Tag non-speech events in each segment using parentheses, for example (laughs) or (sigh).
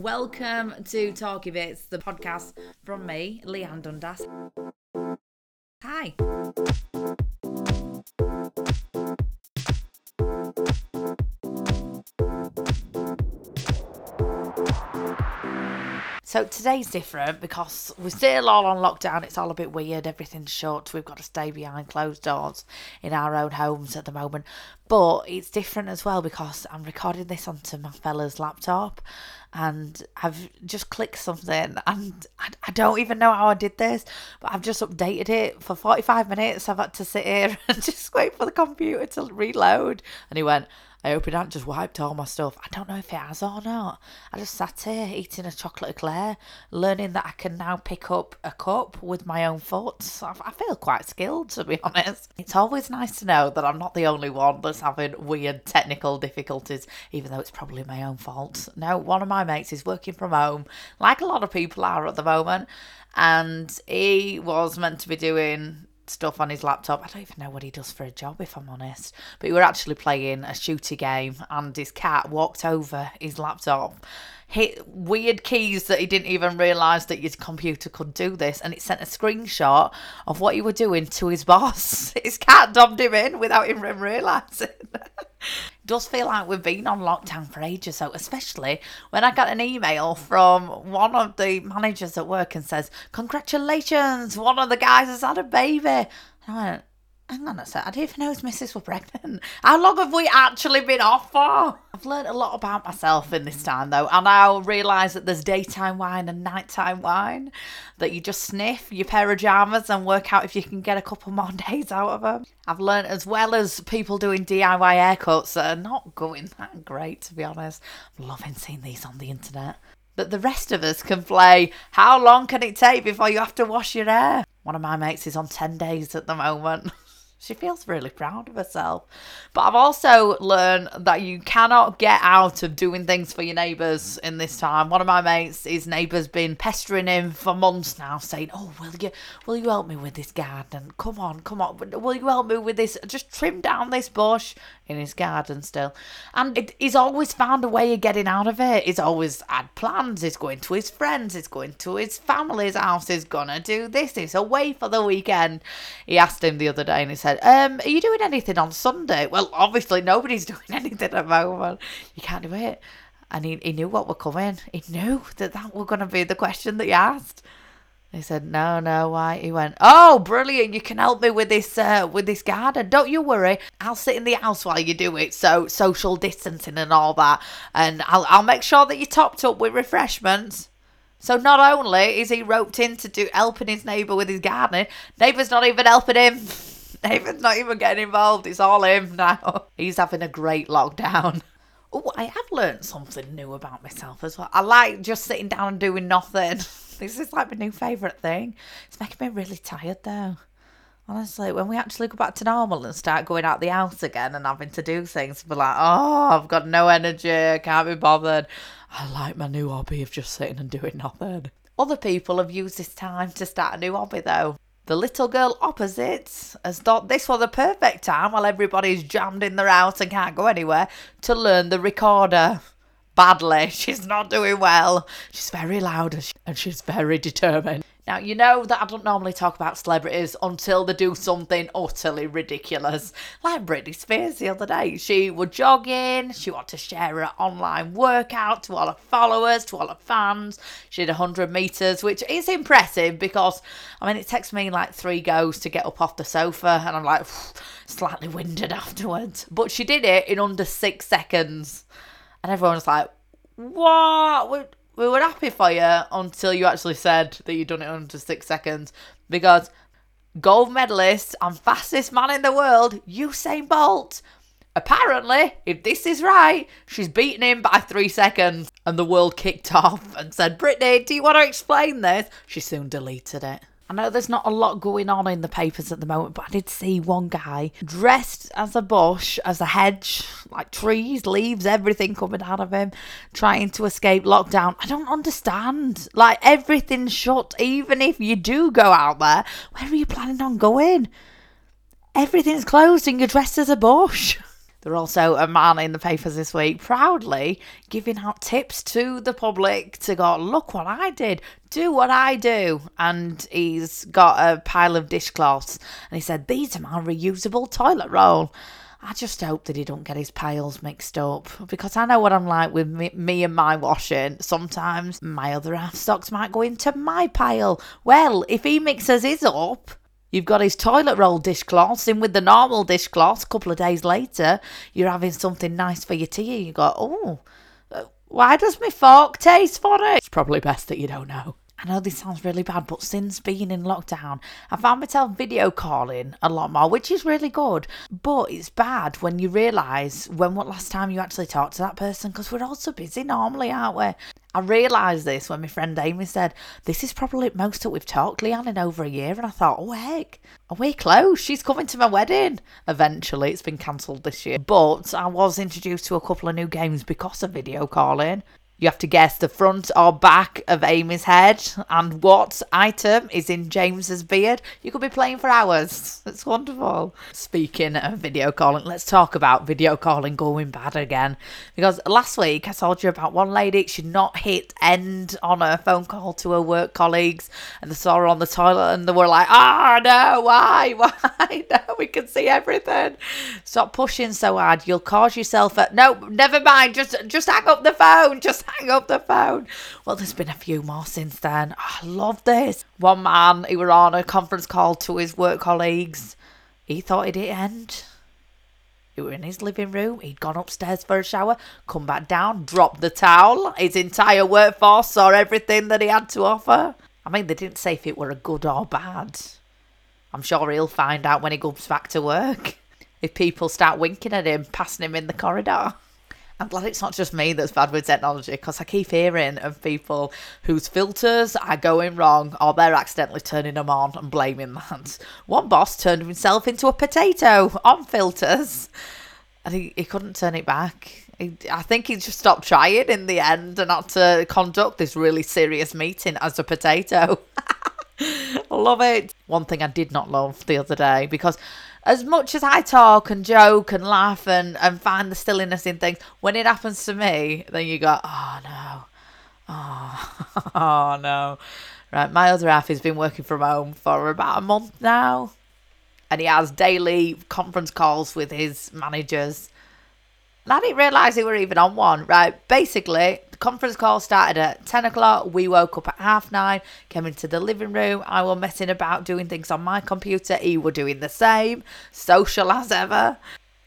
welcome to Talky Bits, the podcast from me, Leanne Dundas. Hi. So today's different because we're still all on lockdown. It's all a bit weird. Everything's shut. We've got to stay behind closed doors in our own homes at the moment. But it's different as well because I'm recording this onto my fella's laptop and I've just clicked something and I, I don't even know how I did this, but I've just updated it for 45 minutes. I've had to sit here (laughs) and just wait for the computer to reload. And he went, I hope it hasn't just wiped all my stuff. I don't know if it has or not. I just sat here eating a chocolate eclair, learning that I can now pick up a cup with my own foot. I, I feel quite skilled, to be (laughs) honest. It's always nice to know that I'm not the only one that's having weird technical difficulties, even though it's probably my own fault. No, one of my mates is working from home, like a lot of people are at the moment, and he was meant to be doing stuff on his laptop. I don't even know what he does for a job, if I'm honest. But we were actually playing a shooter game, and his cat walked over his laptop, hit weird keys that he didn't even realise that his computer could do this, and it sent a screenshot of what he were doing to his (laughs) boss. His cat dobbed him in without him realising. (laughs) does feel like we've been on lockdown for ages, so especially when I got an email from one of the managers at work and says, Congratulations, one of the guys has had a baby. And I went, Hang on a sec, I didn't even know his missus were pregnant. (laughs) How long have we actually been off for? I've learned a lot about myself in this time though, and I realise that there's daytime wine and nighttime wine. That you just sniff your pair of pajamas and work out if you can get a couple more (laughs) days out of them. I've learned as well as people doing DIY haircuts that are not going that great to be honest. I'm loving seeing these on the internet that the rest of us can play how long can it take before you have to wash your hair? One of my mates is on 10 days at the moment. (laughs) She feels really proud of herself. But I've also learned that you cannot get out of doing things for your neighbours in this time. One of my mates, his neighbour's been pestering him for months now, saying, Oh, will you will you help me with this garden? Come on, come on. Will you help me with this? Just trim down this bush in his garden still. And it, he's always found a way of getting out of it. He's always had plans. He's going to his friends. He's going to his family's house. He's gonna do this. He's away for the weekend. He asked him the other day and he said, said, um, Are you doing anything on Sunday? Well, obviously, nobody's (laughs) doing anything at the moment. You can't do it. And he, he knew what were coming. He knew that that was going to be the question that he asked. He said, "No, no, why?" He went, "Oh, brilliant! You can help me with this, uh, with this garden. Don't you worry. I'll sit in the house while you do it. So social distancing and all that, and I'll I'll make sure that you're topped up with refreshments." So not only is he roped in to do helping his neighbour with his gardening, neighbour's not even helping him. (laughs) (laughs) David's not even getting involved. It's all him now. He's having a great lockdown. (laughs) Oh, I have learned something new about myself as well. I like just sitting down and doing nothing. (laughs) this is like my new favourite thing. It's making me really tired though. Honestly, when we actually go back to normal and start going out the house again and having to do things, be like, oh, I've got no energy, I can't be bothered. I like my new hobby of just sitting and doing nothing. Other people have used this time to start a new hobby though. The little girl opposite has thought this was the perfect time while everybody's jammed in their house and can't go anywhere to learn the recorder. Badly. (laughs) She's not doing well. She's very loud and she's very determined. Now, you know that I don't normally talk about celebrities until they do something utterly ridiculous. Like Britney Spears the other day. She was jogging, she wanted to share her online workout to all her followers, to all her fans. She did 100 metres, which is impressive because, I mean, it takes me like three goes to get up off the sofa and I'm like slightly winded (laughs) afterwards. But she did it in under six seconds. And everyone was like, what? We were happy for you until you actually said that you'd done it under six seconds because gold medalist and fastest man in the world, Usain Bolt. Apparently, if this is right, she's beaten him by three seconds, and the world kicked (laughs) off and said, Britney, do you want to explain this? She soon deleted it. I know there's not a lot going on in the papers at the moment, but I did see one guy dressed as a bush, as a hedge, like trees, leaves, everything coming out of him, trying to escape lockdown. I don't understand. Like everything's shut. Even if you do go out there, where are you planning on going? Everything's closed and you're dressed as a bush. (laughs) There also a man in the papers this week proudly giving out tips to the public to go, look what I did, do what I do. And he's got a pile of dishcloths and he said, These are my reusable toilet roll. I just hope that he don't get his piles mixed up because I know what I'm like with me, me and my washing. Sometimes my other half socks might go into my pile. Well, if he mixes his up, You've got his toilet roll dishcloths in with the normal dishcloths. A couple of days later, you're having something nice for your tea. And you go, oh, why does my fork taste funny? It's probably best that you don't know. I know this sounds really bad, but since being in lockdown, I found myself video calling a lot more, which is really good. But it's bad when you realise when what last time you actually talked to that person because we're all so busy normally, aren't we? I realised this when my friend Amy said, This is probably most that we've talked, Leanne, in over a year. And I thought, Oh, heck, are we close? She's coming to my wedding. Eventually, it's been cancelled this year. But I was introduced to a couple of new games because of video calling. You have to guess the front or back of Amy's head and what item is in James's beard. You could be playing for hours. It's wonderful. Speaking of video calling, let's talk about video calling going bad again. Because last week I told you about one lady, she'd not hit end on a phone call to her work colleagues and they saw her on the toilet and they were like, ah, oh, no, why, (laughs) why? No, we can see everything. Stop pushing so hard. You'll cause yourself a, no, never mind. Just, just hang up the phone. Just hang up the phone. Well, there's been a few more since then. Oh, I love this. One man, he were on a conference call to his work colleagues. He thought it'd end. He were in his living room. He'd gone upstairs for a shower, come back down, dropped the towel. His entire workforce saw everything that he had to offer. I mean, they didn't say if it were a good or bad. I'm sure he'll find out when he goes back to work. If people start winking at him, passing him in the corridor. I'm glad it's not just me that's bad with technology because I keep hearing of people whose filters are going wrong or they're accidentally turning them on and blaming that. One boss turned himself into a potato on filters and he, he couldn't turn it back. He, I think he just stopped trying in the end and had to conduct this really serious meeting as a potato. (laughs) Love it. One thing I did not love the other day because as much as I talk and joke and laugh and, and find the silliness in things, when it happens to me, then you go, oh no, oh, (laughs) oh no. Right, my other half has been working from home for about a month now, and he has daily conference calls with his managers. And I didn't realise they were even on one. Right, basically, conference call started at 10 o'clock. We woke up at half nine, came into the living room. I was messing about doing things on my computer. He were doing the same, social as ever.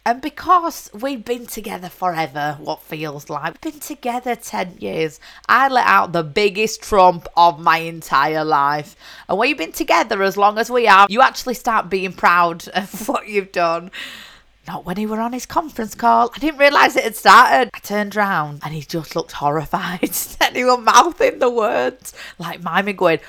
And because we've been together forever, what feels like, we've been together 10 years, I let out the biggest trump of my entire life. And when you've been together as long as we have, you actually start being proud (laughs) of what you've done. Not when he were on his conference call. I didn't realise it had started. I turned round and he just looked horrified. and he was mouthing the words like miming going,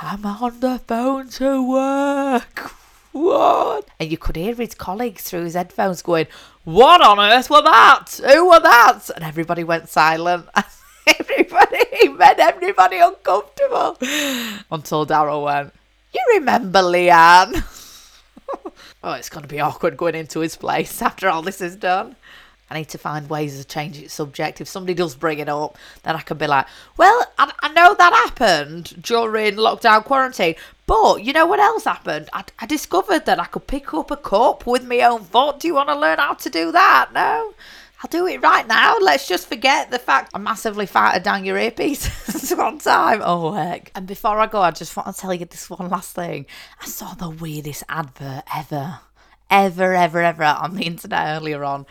I'm on the phone to work. (laughs) What? And you could hear his colleagues through his headphones going, What on earth was that? Who were that? And everybody went silent. (laughs) everybody made everybody uncomfortable. Until Daryl went, You remember Leanne? (laughs) oh, it's going to be (laughs) awkward going into his place after all this is done. I need to find ways to change its subject. If somebody does bring it up, then I can be like, well, I, I know that happened during lockdown quarantine, but you know what else happened? I, I discovered that I could pick up a cup with my own foot. Do you want to learn how to do that? No? I'll do it right now. Let's just forget the fact I massively farted down your earpiece (laughs) one time. Oh, heck. And before I go, I just want to tell you this one last thing. I saw the weirdest advert ever, ever, ever, ever on the internet earlier on.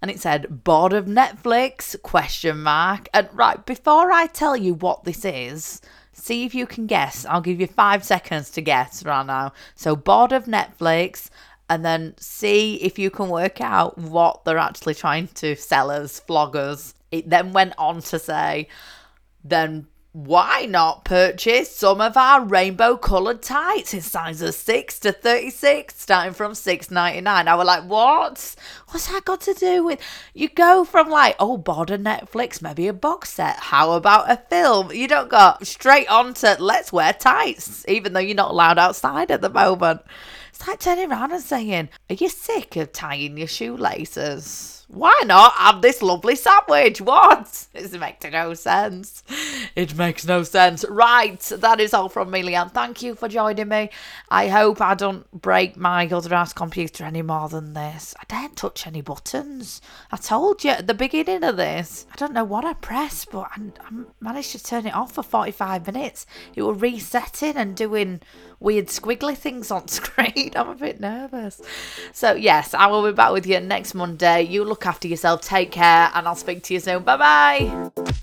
And it said, bored of Netflix, question mark. And right, before I tell you what this is, see if you can guess. I'll give you five seconds to guess right now. So, bored of Netflix, and then see if you can work out what they're actually trying to sell us, floggers. It then went on to say, then why not purchase some of our rainbow coloured tights? In sizes 6 to 36 starting from 6.99 i was like what? What's that got to do with you go from like oh border netflix maybe a box set. How about a film? You don't go straight on to let's wear tights even though you're not allowed outside at the moment It's like turning around and saying, Are you sick of tying your shoelaces? Why not have this lovely sandwich? What? (laughs) It makes no sense. It makes no sense. Right, that is all from me, Leanne. Thank you for joining me. I hope I don't break my other ass computer any more than this. I daren't touch any buttons. I told you at the beginning of this. I don't know what I pressed, but I, I managed to turn it off for 45 minutes. It was resetting and doing weird squiggly things on (laughs) screen. I'm a bit nervous. So, yes, I will be back with you next Monday. You look after yourself, take care, and I'll speak to you soon. Bye bye.